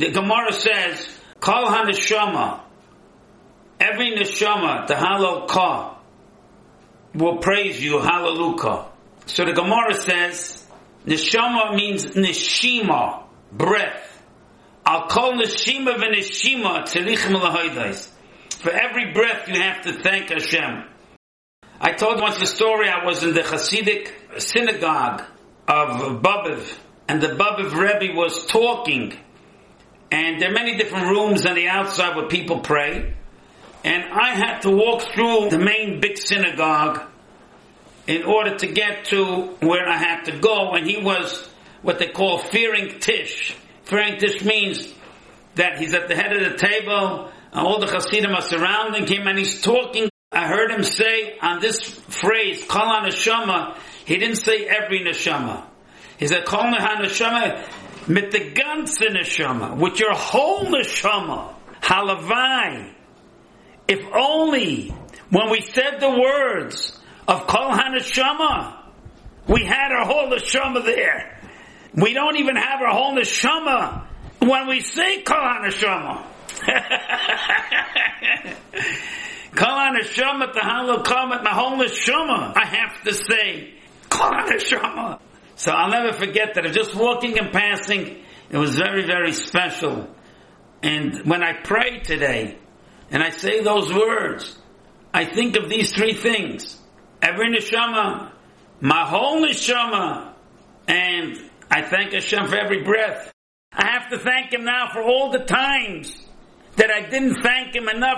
the Gemara says, Kol HaNeshama, every Neshama, the Ka, will praise you, Hallelujah. So the Gemara says, Neshama means Neshima, breath. I'll call Neshima v'Neshima tzelichim lahaydais. For every breath you have to thank Hashem. I told once the story, I was in the Hasidic synagogue of Bobov, and the Bobov Rebbe was talking, and there are many different rooms on the outside where people pray, and I had to walk through the main big synagogue in order to get to where I had to go, and he was what they call fearing Tish. Fearing Tish means that he's at the head of the table, and all the Hasidim are surrounding him, and he's talking. I heard him say on this phrase, Kol neshama, he didn't say every neshama. He said, Kol neshama, mit the ganze neshama, with your whole neshama, halavai. If only when we said the words of Kol HaNeshama. We had our whole neshama there. We don't even have our whole neshama when we say Kol HaNeshama. Kol HaNeshama, the Halal Kamat, whole neshama. I have to say Kol HaNeshama. So I'll never forget that. Just walking and passing, it was very, very special. And when I pray today, and I say those words, I think of these three things every neshama, my whole neshama, and I thank Hashem for every breath. I have to thank Him now for all the times that I didn't thank Him enough